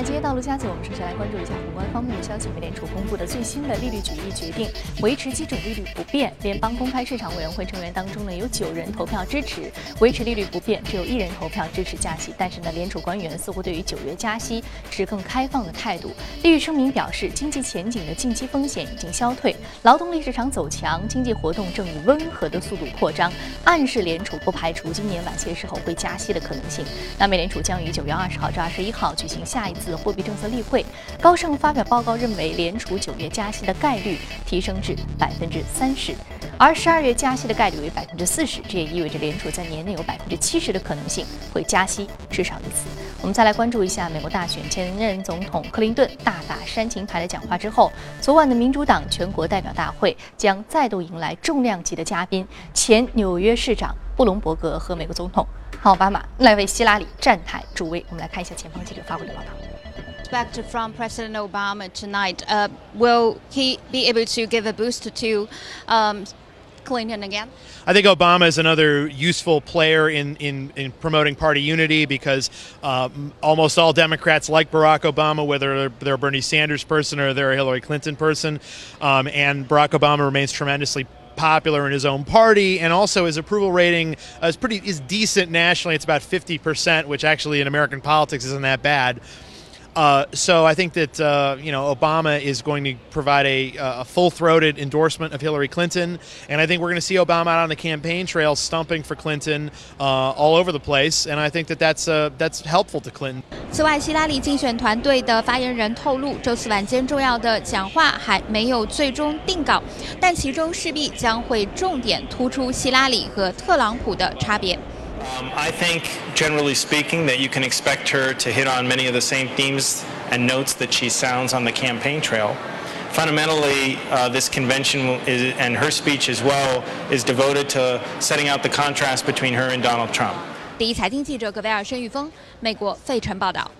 尔街道路加急，我们首先来关注一下宏观方面的消息。美联储公布的最新的利率决议决定维持基准利率不变。联邦公开市场委员会成员当中呢，有九人投票支持维持利率不变，只有一人投票支持加息。但是呢，联储官员似乎对于九月加息持更开放的态度。利率声明表示，经济前景的近期风险已经消退，劳动力市场走强，经济活动正以温和的速度扩张，暗示联储不排除今年晚些时候会加息的可能性。那美联储将于九月二十号至二十一号举行下一。次货币政策例会，高盛发表报告认为，联储九月加息的概率提升至百分之三十，而十二月加息的概率为百分之四十。这也意味着联储在年内有百分之七十的可能性会加息至少一次。我们再来关注一下美国大选，前任总统克林顿大打煽情牌的讲话之后，昨晚的民主党全国代表大会将再度迎来重量级的嘉宾——前纽约市长布隆伯格和美国总统奥巴马来为希拉里站台助威。我们来看一下前方记者发回的报道。Expect from President Obama tonight? Uh, will he be able to give a boost to um, Clinton again? I think Obama is another useful player in, in, in promoting party unity because uh, almost all Democrats like Barack Obama, whether they're a Bernie Sanders person or they're a Hillary Clinton person. Um, and Barack Obama remains tremendously popular in his own party, and also his approval rating is pretty is decent nationally. It's about 50%, which actually in American politics isn't that bad. Uh, so I think that uh, you know Obama is going to provide a, a, full-throated endorsement of Hillary Clinton, and I think we're going to see Obama out on the campaign trail stumping for Clinton uh, all over the place, and I think that that's uh, that's helpful to Clinton. 此外，希拉里竞选团队的发言人透露，周四晚间重要的讲话还没有最终定稿，但其中势必将会重点突出希拉里和特朗普的差别。 um, I think, generally speaking, that you can expect her to hit on many of the same themes and notes that she sounds on the campaign trail. Fundamentally, uh, this convention is, and her speech as well is devoted to setting out the contrast between her and Donald Trump. 第一财经记者葛维尔、申玉峰，美国费城报道。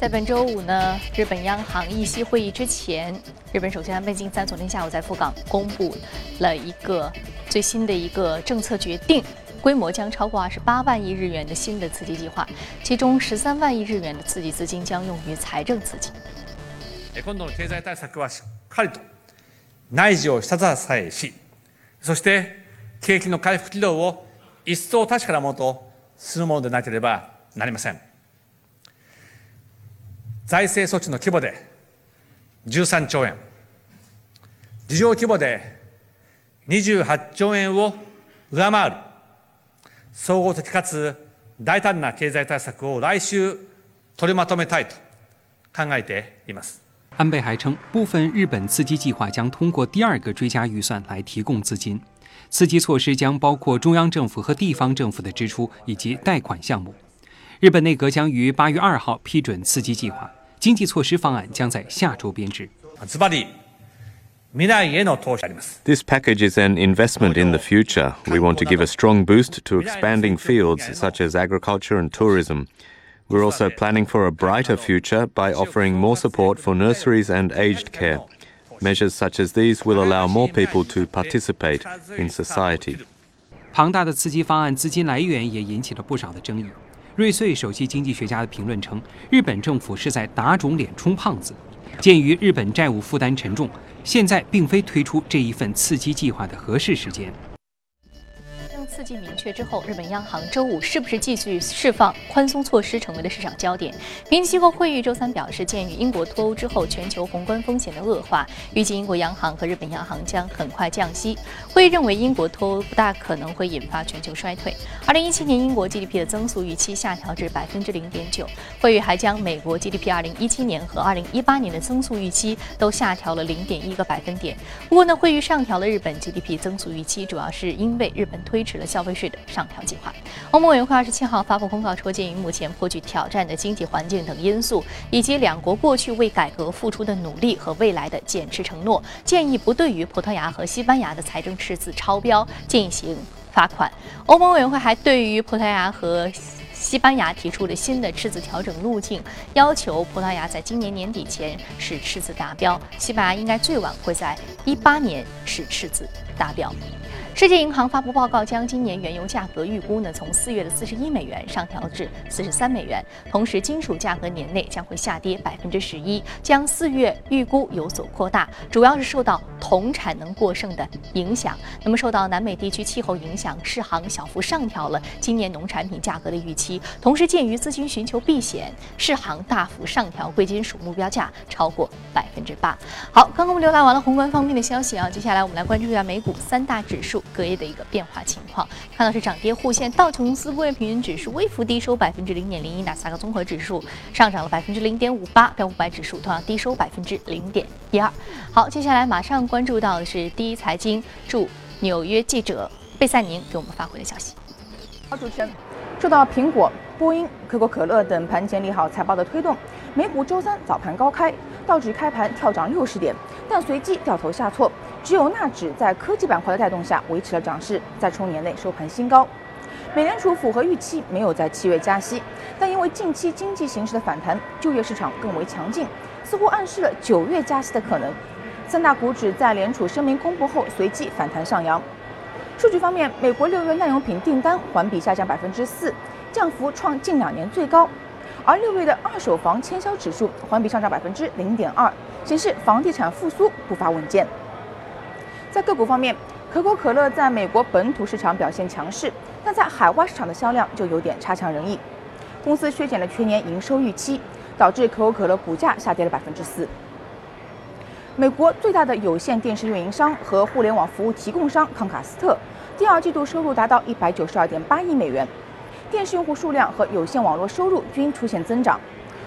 在本周五呢，日本央行议息会议之前，日本首相安倍晋三昨天下午在福冈公布了一个最新的一个政策决定。 规模将超过二十八万亿日元的新的刺激计划，其中十三万亿日元的刺激资金将用于财政刺激。今度の経済対策はしっかりと内需を下支えし、そして景気の回復軌道を一層確かなものとするものでなければなりません。財政措置の規模で13兆円、事業規模で28兆円を上回る総合的かつ大胆な経済対策を来週取りまとめたいと考えています。安倍还称，部分日本刺激计划将通过第二个追加预算来提供资金，刺激措施将包括中央政府和地方政府的支出以及贷款项目。日本内阁将于八月二号批准刺激计划，经济措施方案将在下周编制。 This package is an investment in the future. We want to give a strong boost to expanding fields such as agriculture and tourism. We're also planning for a brighter future by offering more support for nurseries and aged care. Measures such as these will allow more people to participate in society. 庞大的刺激方案资金来源也引起了不少的争议。瑞穗首席经济学家的评论称，日本政府是在打肿脸充胖子。 鉴于日本债务负担沉重，现在并非推出这一份刺激计划的合适时间。刺激明确之后，日本央行周五是不是继续释放宽松措施，成为了市场焦点。评级机构会议周三表示，鉴于英国脱欧之后全球宏观风险的恶化，预计英国央行和日本央行将很快降息。会议认为，英国脱欧不大可能会引发全球衰退。二零一七年英国 GDP 的增速预期下调至百分之零点九。会议还将美国 GDP 二零一七年和二零一八年的增速预期都下调了零点一个百分点。不过呢，会议上调了日本 GDP 增速预期，主要是因为日本推迟了。消费税的上调计划，欧盟委员会二十七号发布公告说，鉴于目前颇具挑战的经济环境等因素，以及两国过去为改革付出的努力和未来的减持承诺，建议不对于葡萄牙和西班牙的财政赤字超标进行罚款。欧盟委员会还对于葡萄牙和西班牙提出了新的赤字调整路径，要求葡萄牙在今年年底前使赤字达标，西班牙应该最晚会在一八年使赤字达标。世界银行发布报告，将今年原油价格预估呢从四月的四十一美元上调至四十三美元，同时金属价格年内将会下跌百分之十一，将四月预估有所扩大，主要是受到铜产能过剩的影响。那么受到南美地区气候影响，世行小幅上调了今年农产品价格的预期，同时鉴于资金寻求避险，世行大幅上调贵金属目标价超过百分之八。好，刚刚我们浏览完了宏观方面的消息啊，接下来我们来关注一下美股股三大指数。隔夜的一个变化情况，看到是涨跌互现。道琼斯工业平均指数微幅低收百分之零点零一，纳斯达克综合指数上涨了百分之零点五八，标普五百指数同样低收百分之零点一二。好，接下来马上关注到的是第一财经驻纽约记者贝赛宁给我们发回的消息。好，主持人，受到苹果、波音、可口可乐等盘前利好财报的推动，美股周三早盘高开，道指开盘跳涨六十点，但随即掉头下挫。只有纳指在科技板块的带动下维持了涨势，在冲年内收盘新高。美联储符合预期，没有在七月加息，但因为近期经济形势的反弹，就业市场更为强劲，似乎暗示了九月加息的可能。三大股指在联储声明公布后随即反弹上扬。数据方面，美国六月耐用品订单环比下降百分之四，降幅创近两年最高，而六月的二手房签销指数环比上涨百分之零点二，显示房地产复苏步伐稳健。在个股方面，可口可乐在美国本土市场表现强势，但在海外市场的销量就有点差强人意。公司削减了全年营收预期，导致可口可乐股价下跌了百分之四。美国最大的有线电视运营商和互联网服务提供商康卡斯特，第二季度收入达到一百九十二点八亿美元，电视用户数量和有线网络收入均出现增长。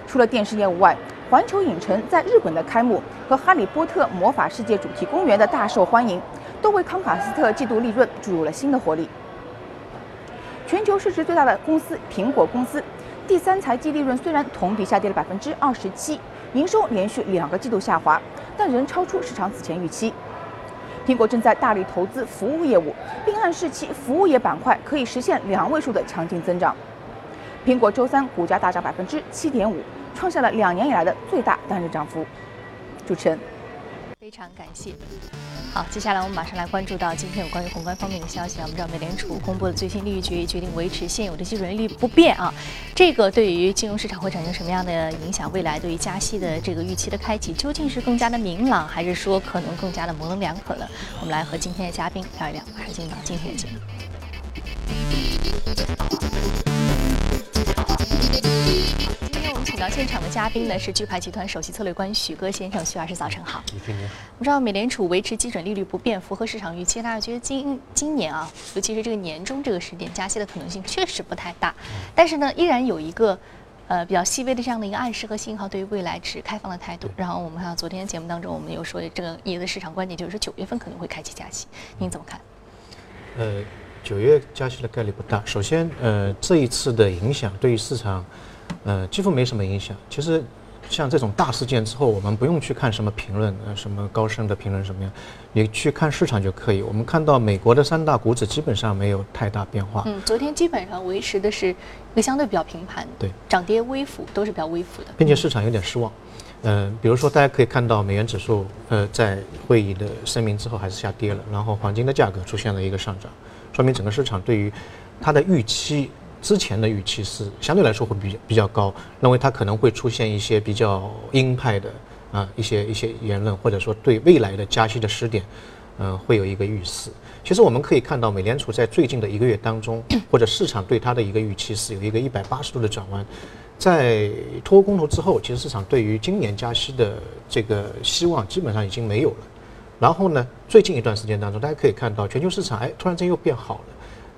除了电视业务外，环球影城在日本的开幕和《哈利波特魔法世界》主题公园的大受欢迎，都为康卡斯特季度利润注入了新的活力。全球市值最大的公司苹果公司，第三财季利润虽然同比下跌了百分之二十七，营收连续两个季度下滑，但仍超出市场此前预期。苹果正在大力投资服务业务，并暗示其服务业板块可以实现两位数的强劲增长。苹果周三股价大涨百分之七点五。创下了两年以来的最大单日涨幅。主持人，非常感谢。好，接下来我们马上来关注到今天有关于宏观方面的消息啊。我们知道美联储公布的最新利率决议决定维持现有的基准利率不变啊，这个对于金融市场会产生什么样的影响？未来对于加息的这个预期的开启，究竟是更加的明朗，还是说可能更加的模棱两可呢？我们来和今天的嘉宾聊一聊。马上进入到今天的节目。到现场的嘉宾呢是钜派集团首席策略官许戈先生，许老师早晨好。我们知道美联储维持基准利率不变，符合市场预期。大家觉得今今年啊，尤其是这个年中这个时点，加息的可能性确实不太大。但是呢，依然有一个呃比较细微的这样的一个暗示和信号，对于未来持开放的态度。然后我们看到昨天节目当中，我们有说这个你的市场观点就是九月份可能会开启加息，您怎么看？呃，九月加息的概率不大。首先，呃，这一次的影响对于市场。呃，几乎没什么影响。其实，像这种大事件之后，我们不用去看什么评论，呃，什么高深的评论什么样，你去看市场就可以。我们看到美国的三大股指基本上没有太大变化。嗯，昨天基本上维持的是一个相对比较平盘，对，涨跌微幅都是比较微幅的，并且市场有点失望。嗯，比如说大家可以看到美元指数，呃，在会议的声明之后还是下跌了，然后黄金的价格出现了一个上涨，说明整个市场对于它的预期。之前的预期是相对来说会比较比较高，认为它可能会出现一些比较鹰派的啊一些一些言论，或者说对未来的加息的时点，嗯，会有一个预示。其实我们可以看到，美联储在最近的一个月当中，或者市场对它的一个预期是有一个一百八十度的转弯。在脱欧公投之后，其实市场对于今年加息的这个希望基本上已经没有了。然后呢，最近一段时间当中，大家可以看到全球市场哎突然间又变好了。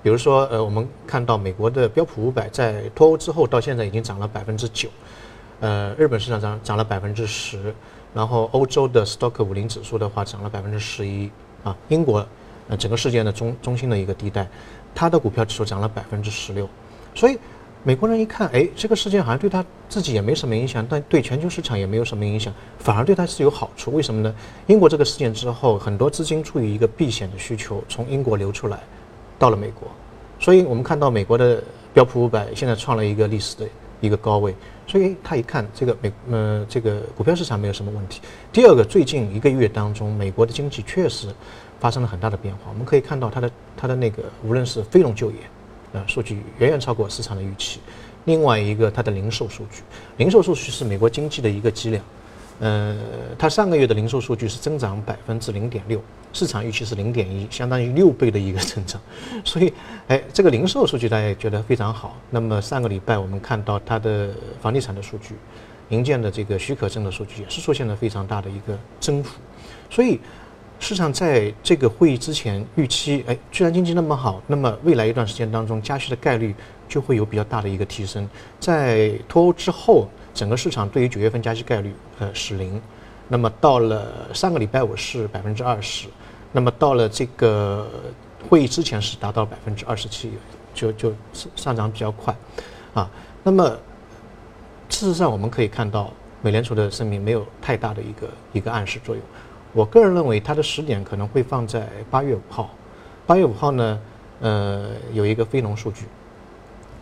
比如说，呃，我们看到美国的标普五百在脱欧之后到现在已经涨了百分之九，呃，日本市场涨涨了百分之十，然后欧洲的 Stock 五零指数的话涨了百分之十一，啊，英国，呃，整个世界的中中心的一个地带，它的股票指数涨了百分之十六，所以美国人一看，哎，这个事件好像对他自己也没什么影响，但对全球市场也没有什么影响，反而对他是有好处。为什么呢？英国这个事件之后，很多资金出于一个避险的需求，从英国流出来。到了美国，所以我们看到美国的标普五百现在创了一个历史的一个高位，所以他一看这个美呃这个股票市场没有什么问题。第二个，最近一个月当中，美国的经济确实发生了很大的变化，我们可以看到它的它的那个无论是非农就业，呃数据远远超过市场的预期。另外一个，它的零售数据，零售数据是美国经济的一个基量。呃，它上个月的零售数据是增长百分之零点六，市场预期是零点一，相当于六倍的一个增长。所以，哎，这个零售数据大家也觉得非常好。那么上个礼拜我们看到它的房地产的数据，营建的这个许可证的数据也是出现了非常大的一个增幅。所以，市场在这个会议之前预期，哎，居然经济那么好，那么未来一段时间当中加息的概率。就会有比较大的一个提升，在脱欧之后，整个市场对于九月份加息概率呃是零，那么到了上个礼拜五是百分之二十，那么到了这个会议之前是达到百分之二十七，就就上涨比较快，啊，那么事实上我们可以看到，美联储的声明没有太大的一个一个暗示作用，我个人认为它的时点可能会放在八月五号，八月五号呢，呃，有一个非农数据。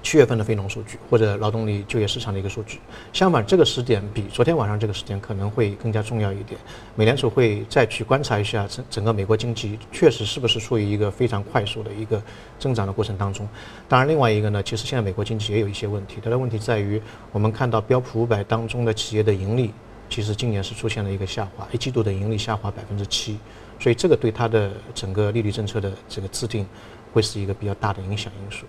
七月份的非农数据或者劳动力就业市场的一个数据，相反，这个时点比昨天晚上这个时间可能会更加重要一点。美联储会再去观察一下整整个美国经济确实是不是处于一个非常快速的一个增长的过程当中。当然，另外一个呢，其实现在美国经济也有一些问题，它的问题在于我们看到标普五百当中的企业的盈利，其实今年是出现了一个下滑，一季度的盈利下滑百分之七，所以这个对它的整个利率政策的这个制定会是一个比较大的影响因素。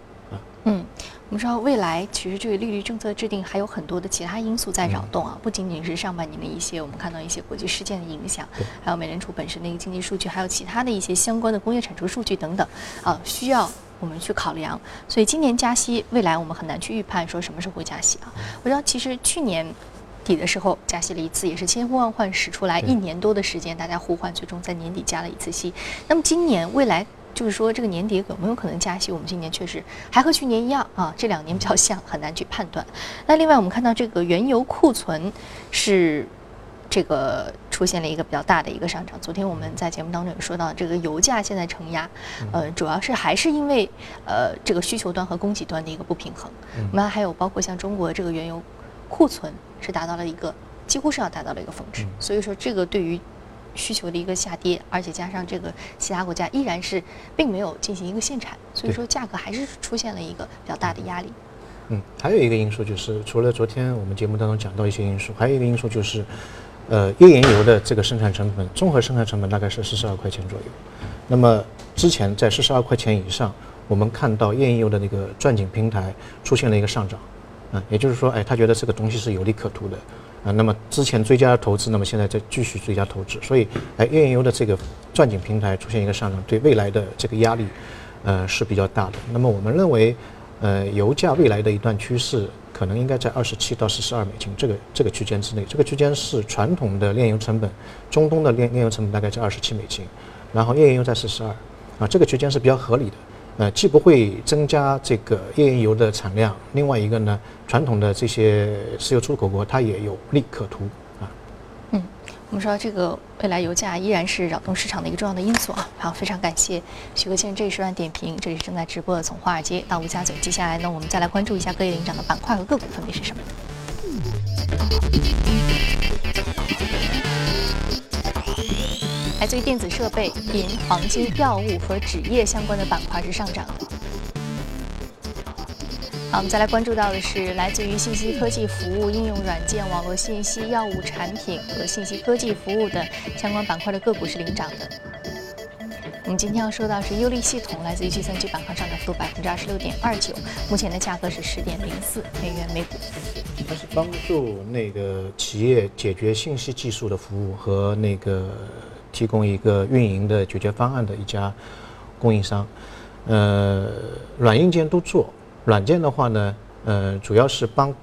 嗯，我们知道未来其实这个利率政策制定还有很多的其他因素在扰动啊，不仅仅是上半年的一些我们看到一些国际事件的影响，还有美联储本身的一个经济数据，还有其他的一些相关的工业产出数据等等，啊，需要我们去考量。所以今年加息，未来我们很难去预判说什么时候会加息啊。我知道其实去年底的时候加息了一次，也是千呼万唤始出来，一年多的时间大家呼唤，最终在年底加了一次息。那么今年未来。就是说，这个年底有没有可能加息？我们今年确实还和去年一样啊，这两年比较像，很难去判断。那另外，我们看到这个原油库存是这个出现了一个比较大的一个上涨。昨天我们在节目当中也说到，这个油价现在承压，呃，主要是还是因为呃这个需求端和供给端的一个不平衡。我们还有包括像中国这个原油库存是达到了一个几乎是要达到了一个峰值，所以说这个对于。需求的一个下跌，而且加上这个其他国家依然是并没有进行一个限产，所以说价格还是出现了一个比较大的压力。嗯，还有一个因素就是，除了昨天我们节目当中讲到一些因素，还有一个因素就是，呃，页岩油的这个生产成本，综合生产成本大概是四十二块钱左右。那么之前在四十二块钱以上，我们看到页岩油的那个钻井平台出现了一个上涨，啊，也就是说，哎，他觉得这个东西是有利可图的。啊，那么之前追加投资，那么现在再继续追加投资，所以，哎，页岩油的这个钻井平台出现一个上涨，对未来的这个压力，呃，是比较大的。那么我们认为，呃，油价未来的一段趋势可能应该在二十七到四十二美金这个这个区间之内。这个区间是传统的炼油成本，中东的炼炼油成本大概在二十七美金，然后页岩油在四十二，啊，这个区间是比较合理的。呃，既不会增加这个页岩油的产量，另外一个呢，传统的这些石油出口国它也有利可图啊。嗯，我们说这个未来油价依然是扰动市场的一个重要的因素啊。好，非常感谢徐哥先生这一时段点评，这里是正在直播的从华尔街到陆家嘴。接下来呢，我们再来关注一下各业领涨的板块和个股分别是什么。来自于电子设备、银、黄金、药物和纸业相关的板块是上涨的。好，我们再来关注到的是来自于信息科技服务、应用软件、网络信息、药物产品和信息科技服务的相关板块的个股是领涨的。我们今天要说到是优利系统，来自于计算机板块上涨幅度百分之二十六点二九，目前的价格是十点零四美元每股。它是帮助那个企业解决信息技术的服务和那个。提供一个运营的解决方案的一家供应商，呃，软硬件都做。软件的话呢，呃，主要是帮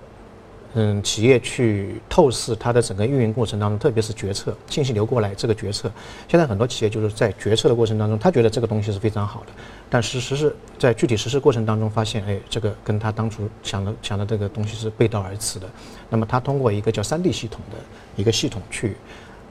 嗯企业去透视它的整个运营过程当中，特别是决策信息流过来这个决策。现在很多企业就是在决策的过程当中，他觉得这个东西是非常好的，但实施是在具体实施过程当中发现，哎，这个跟他当初想的想的这个东西是背道而驰的。那么他通过一个叫三 D 系统的一个系统去。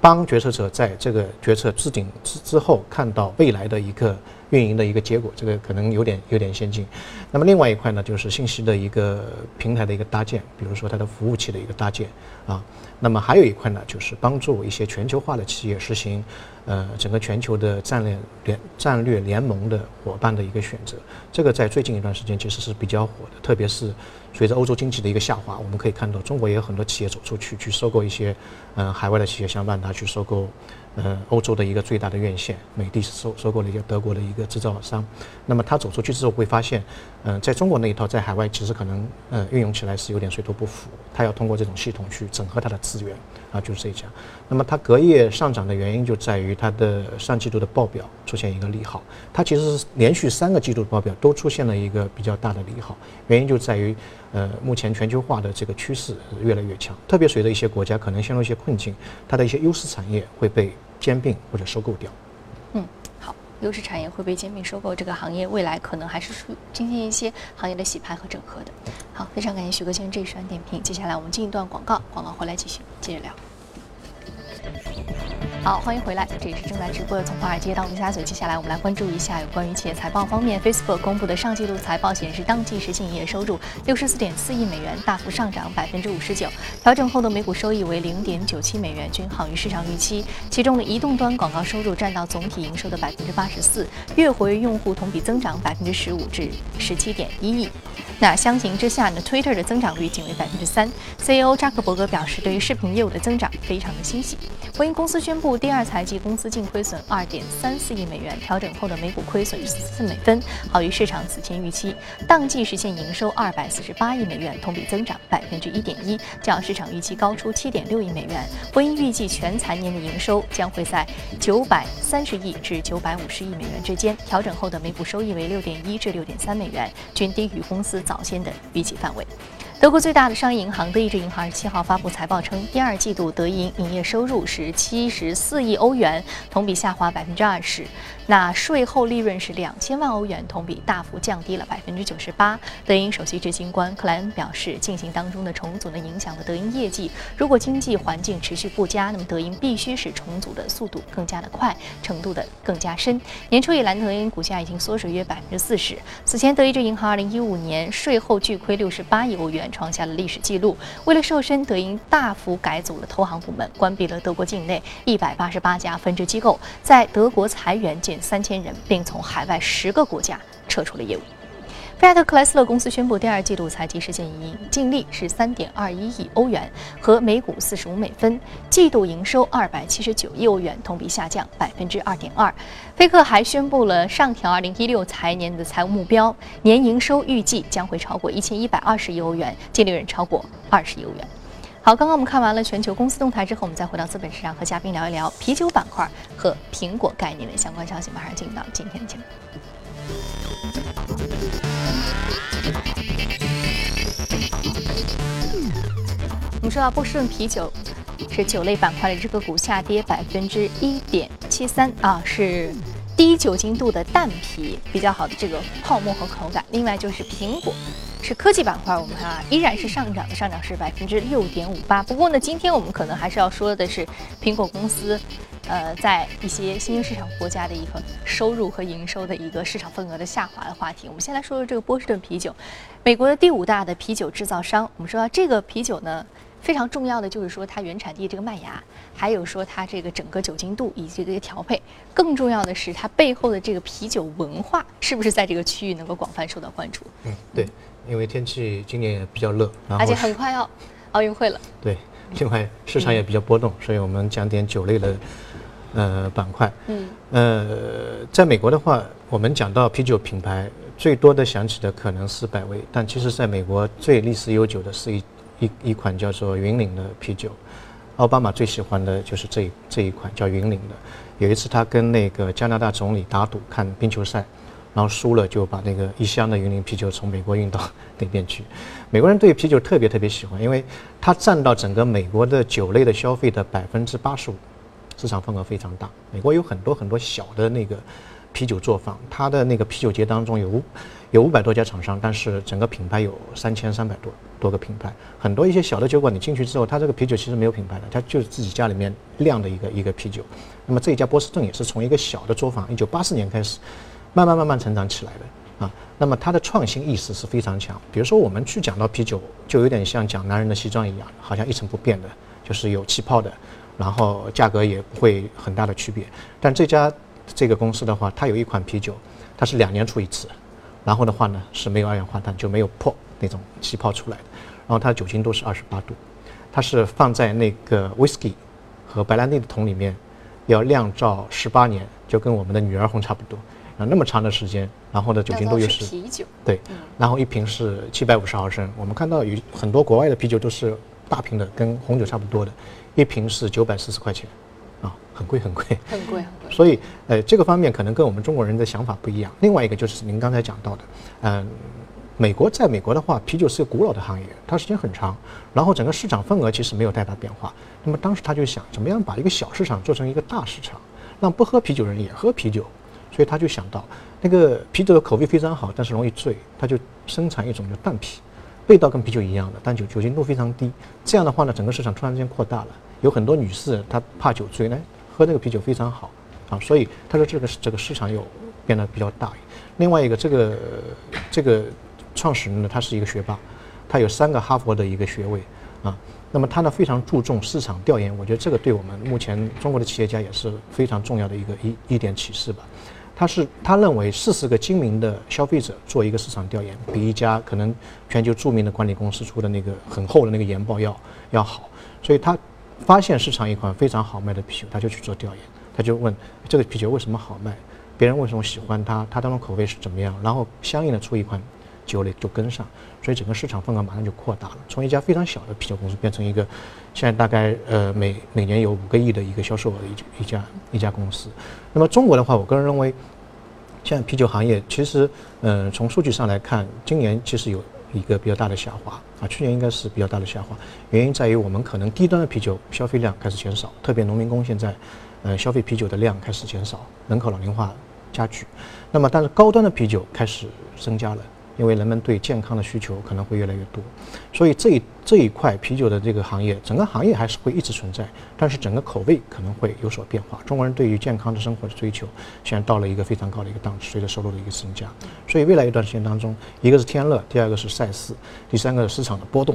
帮决策者在这个决策制定之之后，看到未来的一个运营的一个结果，这个可能有点有点先进。那么另外一块呢，就是信息的一个平台的一个搭建，比如说它的服务器的一个搭建啊。那么还有一块呢，就是帮助一些全球化的企业实行，呃，整个全球的战略联战略联盟的伙伴的一个选择。这个在最近一段时间其实是比较火的，特别是随着欧洲经济的一个下滑，我们可以看到中国也有很多企业走出去去收购一些，嗯，海外的企业，像万达去收购。呃，欧洲的一个最大的院线，美的收收购了一个德国的一个制造商。那么他走出去之后会发现，嗯，在中国那一套在海外其实可能呃运用起来是有点水土不服。他要通过这种系统去整合它的资源啊，就是这一家。那么它隔夜上涨的原因就在于它的上季度的报表出现一个利好。它其实是连续三个季度报表都出现了一个比较大的利好，原因就在于。呃，目前全球化的这个趋势越来越强，特别随着一些国家可能陷入一些困境，它的一些优势产业会被兼并或者收购掉。优势产业会被兼并收购，这个行业未来可能还是出进行一些行业的洗牌和整合的。好，非常感谢徐哥先生这一段点评。接下来我们进一段广告，广告回来继续接着聊。好，欢迎回来，这里是正在直播的从华尔街到陆家嘴。接下来我们来关注一下有关于企业财报方面，Facebook 公布的上季度财报显示，当季实现营业收入六十四点四亿美元，大幅上涨百分之五十九，调整后的每股收益为零点九七美元，均好于市场预期。其中的移动端广告收入占到总体营收的百分之八十四，月活跃用户同比增长百分之十五至十七点一亿。那相形之下呢，Twitter 的增长率仅为百分之三。CEO 扎克伯格表示，对于视频业务的增长非常的欣喜。波音公司宣布，第二财季公司净亏损二点三四亿美元，调整后的每股亏损十四美分，好于市场此前预期。当季实现营收二百四十八亿美元，同比增长百分之一点一，较市场预期高出七点六亿美元。波音预计全财年的营收将会在九百三十亿至九百五十亿美元之间，调整后的每股收益为六点一至六点三美元，均低于公司早先的预计范围。德国最大的商业银行德意志银行二十七号发布财报称，第二季度德银营业收入是七十四亿欧元，同比下滑百分之二十。那税后利润是两千万欧元，同比大幅降低了百分之九十八。德银首席执行官克莱恩表示，进行当中的重组呢，影响了德银业绩。如果经济环境持续不佳，那么德银必须使重组的速度更加的快，程度的更加深。年初以来，德银股价已经缩水约百分之四十。此前，德意志银行二零一五年税后巨亏六十八亿欧元。创下了历史记录。为了瘦身，德银大幅改组了投行部门，关闭了德国境内一百八十八家分支机构，在德国裁员减三千人，并从海外十个国家撤出了业务。菲亚特克莱斯勒公司宣布，第二季度财季实现盈利净利是三点二一亿欧元，和每股四十五美分；季度营收二百七十九亿欧元，同比下降百分之二点二。菲克还宣布了上调二零一六财年的财务目标，年营收预计将会超过一千一百二十亿欧元，净利润超过二十亿欧元。好，刚刚我们看完了全球公司动态之后，我们再回到资本市场，和嘉宾聊一聊啤酒板块和苹果概念的相关消息。马上进入到今天的节目。我们说到波士顿啤酒是酒类板块的这个股下跌百分之一点七三啊，是低酒精度的淡啤比较好的这个泡沫和口感。另外就是苹果是科技板块，我们看啊依然是上涨的，上涨是百分之六点五八。不过呢，今天我们可能还是要说的是苹果公司。呃，在一些新兴市场国家的一个收入和营收的一个市场份额的下滑的话题，我们先来说说这个波士顿啤酒，美国的第五大的啤酒制造商。我们说这个啤酒呢，非常重要的就是说它原产地这个麦芽，还有说它这个整个酒精度以及这个调配，更重要的是它背后的这个啤酒文化是不是在这个区域能够广泛受到关注？嗯，对，因为天气今年也比较热，而且很快要奥运会了。对，另外市场也比较波动，所以我们讲点酒类的。呃，板块，嗯，呃，在美国的话，我们讲到啤酒品牌，最多的想起的可能是百威，但其实在美国最历史悠久的是一一一款叫做云岭的啤酒，奥巴马最喜欢的就是这这一款叫云岭的。有一次他跟那个加拿大总理打赌看冰球赛，然后输了就把那个一箱的云岭啤酒从美国运到那边去。美国人对啤酒特别特别喜欢，因为它占到整个美国的酒类的消费的百分之八十五。市场份额非常大，美国有很多很多小的那个啤酒作坊，它的那个啤酒节当中有有五百多家厂商，但是整个品牌有三千三百多多个品牌，很多一些小的酒馆你进去之后，它这个啤酒其实没有品牌的，它就是自己家里面酿的一个一个啤酒。那么这一家波士顿也是从一个小的作坊，一九八四年开始，慢慢慢慢成长起来的啊。那么它的创新意识是非常强。比如说我们去讲到啤酒，就有点像讲男人的西装一样，好像一成不变的，就是有气泡的，然后价格也不会很大的区别。但这家这个公司的话，它有一款啤酒，它是两年出一次，然后的话呢是没有二氧化碳，就没有破那种气泡出来的，然后它的酒精度是二十八度，它是放在那个 whisky 和白兰地的桶里面，要酿造十八年，就跟我们的女儿红差不多，啊那么长的时间，然后呢酒精度又是啤酒，对，然后一瓶是七百五十毫升，我们看到有很多国外的啤酒都是大瓶的，跟红酒差不多的，一瓶是九百四十块钱，啊，很贵很贵。很贵很贵。所以，呃，这个方面可能跟我们中国人的想法不一样。另外一个就是您刚才讲到的，嗯、美国在美国的话，啤酒是个古老的行业，它时间很长，然后整个市场份额其实没有太大变化。那么当时他就想，怎么样把一个小市场做成一个大市场，让不喝啤酒人也喝啤酒。所以他就想到，那个啤酒的口味非常好，但是容易醉，他就生产一种叫淡啤，味道跟啤酒一样的，但酒酒精度非常低。这样的话呢，整个市场突然之间扩大了，有很多女士她怕酒醉呢，喝那个啤酒非常好啊，所以他说这个这个市场又变得比较大。另外一个，这个这个创始人呢，他是一个学霸，他有三个哈佛的一个学位啊。那么他呢非常注重市场调研，我觉得这个对我们目前中国的企业家也是非常重要的一个一一点启示吧。他是他认为四十个精明的消费者做一个市场调研，比一家可能全球著名的管理公司出的那个很厚的那个研报要要好。所以他发现市场一款非常好卖的啤酒，他就去做调研，他就问这个啤酒为什么好卖，别人为什么喜欢它，它当中口味是怎么样，然后相应的出一款酒类就跟上，所以整个市场份额马上就扩大了，从一家非常小的啤酒公司变成一个现在大概呃每每年有五个亿的一个销售额的一一家一家公司。那么中国的话，我个人认为，现在啤酒行业其实嗯、从数据上来看，今年其实有一个比较大的下滑啊，去年应该是比较大的下滑，原因在于我们可能低端的啤酒消费量开始减少，特别农民工现在呃消费啤酒的量开始减少，人口老龄化加剧。那么但是高端的啤酒开始增加了，因为人们对健康的需求可能会越来越多，所以这一这一块啤酒的这个行业，整个行业还是会一直存在，但是整个口味可能会有所变化。中国人对于健康的生活的追求，现在到了一个非常高的一个档次，随着收入的一个增加，所以未来一段时间当中，一个是天乐，第二个是赛事，第三个是市场的波动，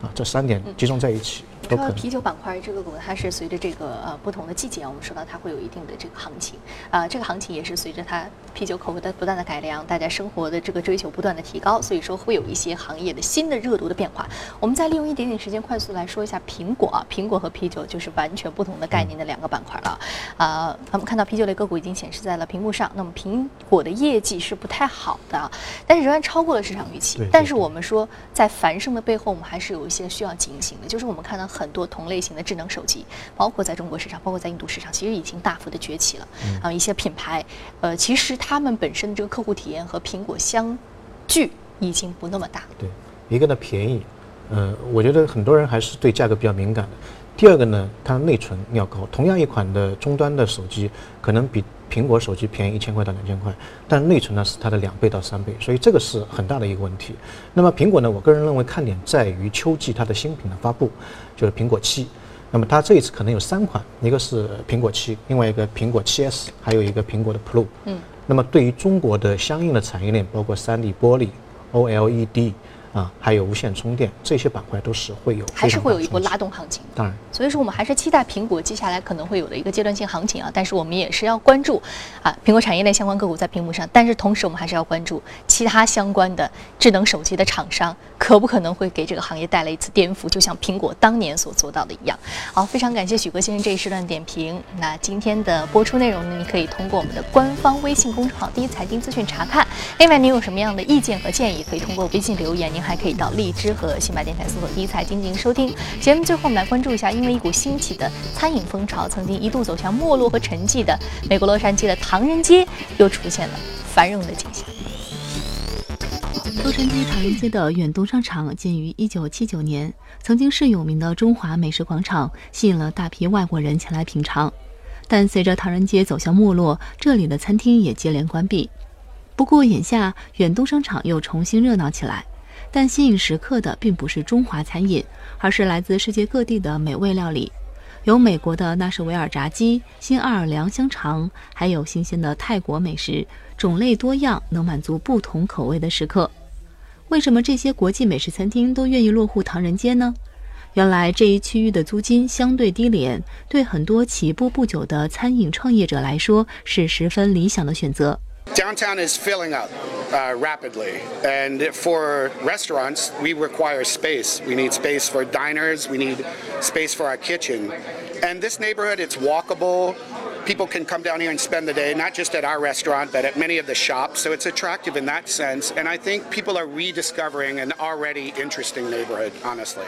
啊，这三点集中在一起。说啤酒板块这个股，它是随着这个呃不同的季节啊，我们说到它会有一定的这个行情啊、这个行情也是随着它啤酒口味的不断的改良，大家生活的这个追求不断的提高，所以说会有一些行业的新的热度的变化。我们再利用一点点时间，快速来说一下苹果啊，苹果和啤酒就是完全不同的概念的两个板块了啊、我们看到啤酒类个股已经显示在了屏幕上，那么苹果的业绩是不太好的，但是仍然超过了市场预期。但是我们说，在繁盛的背后，我们还是有一些需要警醒的，就是我们看到很多同类型的智能手机，包括在中国市场，包括在印度市场，其实已经大幅的崛起了。啊，一些品牌，呃，其实他们本身的这个客户体验和苹果相距已经不那么大。对，一个呢便宜，呃，我觉得很多人还是对价格比较敏感的。第二个呢，它内存要高，同样一款的终端的手机，可能比苹果手机便宜一千块到两千块，但内存呢是它的两倍到三倍，所以这个是很大的一个问题。那么苹果呢，我个人认为看点在于秋季它的新品的发布，就是苹果七。那么它这一次可能有三款，一个是苹果七，另外一个苹果七 S，还有一个苹果的 Pro。嗯。那么对于中国的相应的产业链，包括 3D 玻璃、OLED 啊，还有无线充电这些板块，都是会有还是会有一波拉动行情。当然，所以说，我们还是期待苹果接下来可能会有的一个阶段性行情啊，但是我们也是要关注啊苹果产业链相关个股在屏幕上，但是同时我们还是要关注其他相关的智能手机的厂商可不可能会给这个行业带来一次颠覆，就像苹果当年所做到的一样。好，非常感谢许哥先生这一时段点评。那今天的播出内容呢，你可以通过我们的官方微信公众号“第一财经资讯”查看。另外，您有什么样的意见和建议，可以通过微信留言，您还可以到荔枝和新马电台搜索“第一财经”进行收听。节目最后，我们来关注一下，因为一股兴起的餐饮风潮，曾经一度走向没落和沉寂的美国洛杉矶的唐人街，又出现了繁荣的景象。洛杉矶唐人街的远东商场建于1979年，曾经是有名的中华美食广场，吸引了大批外国人前来品尝。但随着唐人街走向没落，这里的餐厅也接连关闭。不过眼下远东商场又重新热闹起来，但吸引食客的并不是中华餐饮，而是来自世界各地的美味料理。有美国的纳什维尔炸鸡、新奥尔良香肠，还有新鲜的泰国美食，种类多样，能满足不同口味的食客。为什么这些国际美食餐厅都愿意落户唐人街呢？原来这一区域的租金相对低廉，对很多起步不久的餐饮创业者来说是十分理想的选择。Downtown is filling up uh, rapidly, and for restaurants, we require space. We need space for diners. We need space for our kitchen. And this neighborhood, it's walkable. People can come down here and spend the day, not just at our restaurant, but at many of the shops. So it's attractive in that sense. And I think people are rediscovering an already interesting neighborhood, honestly.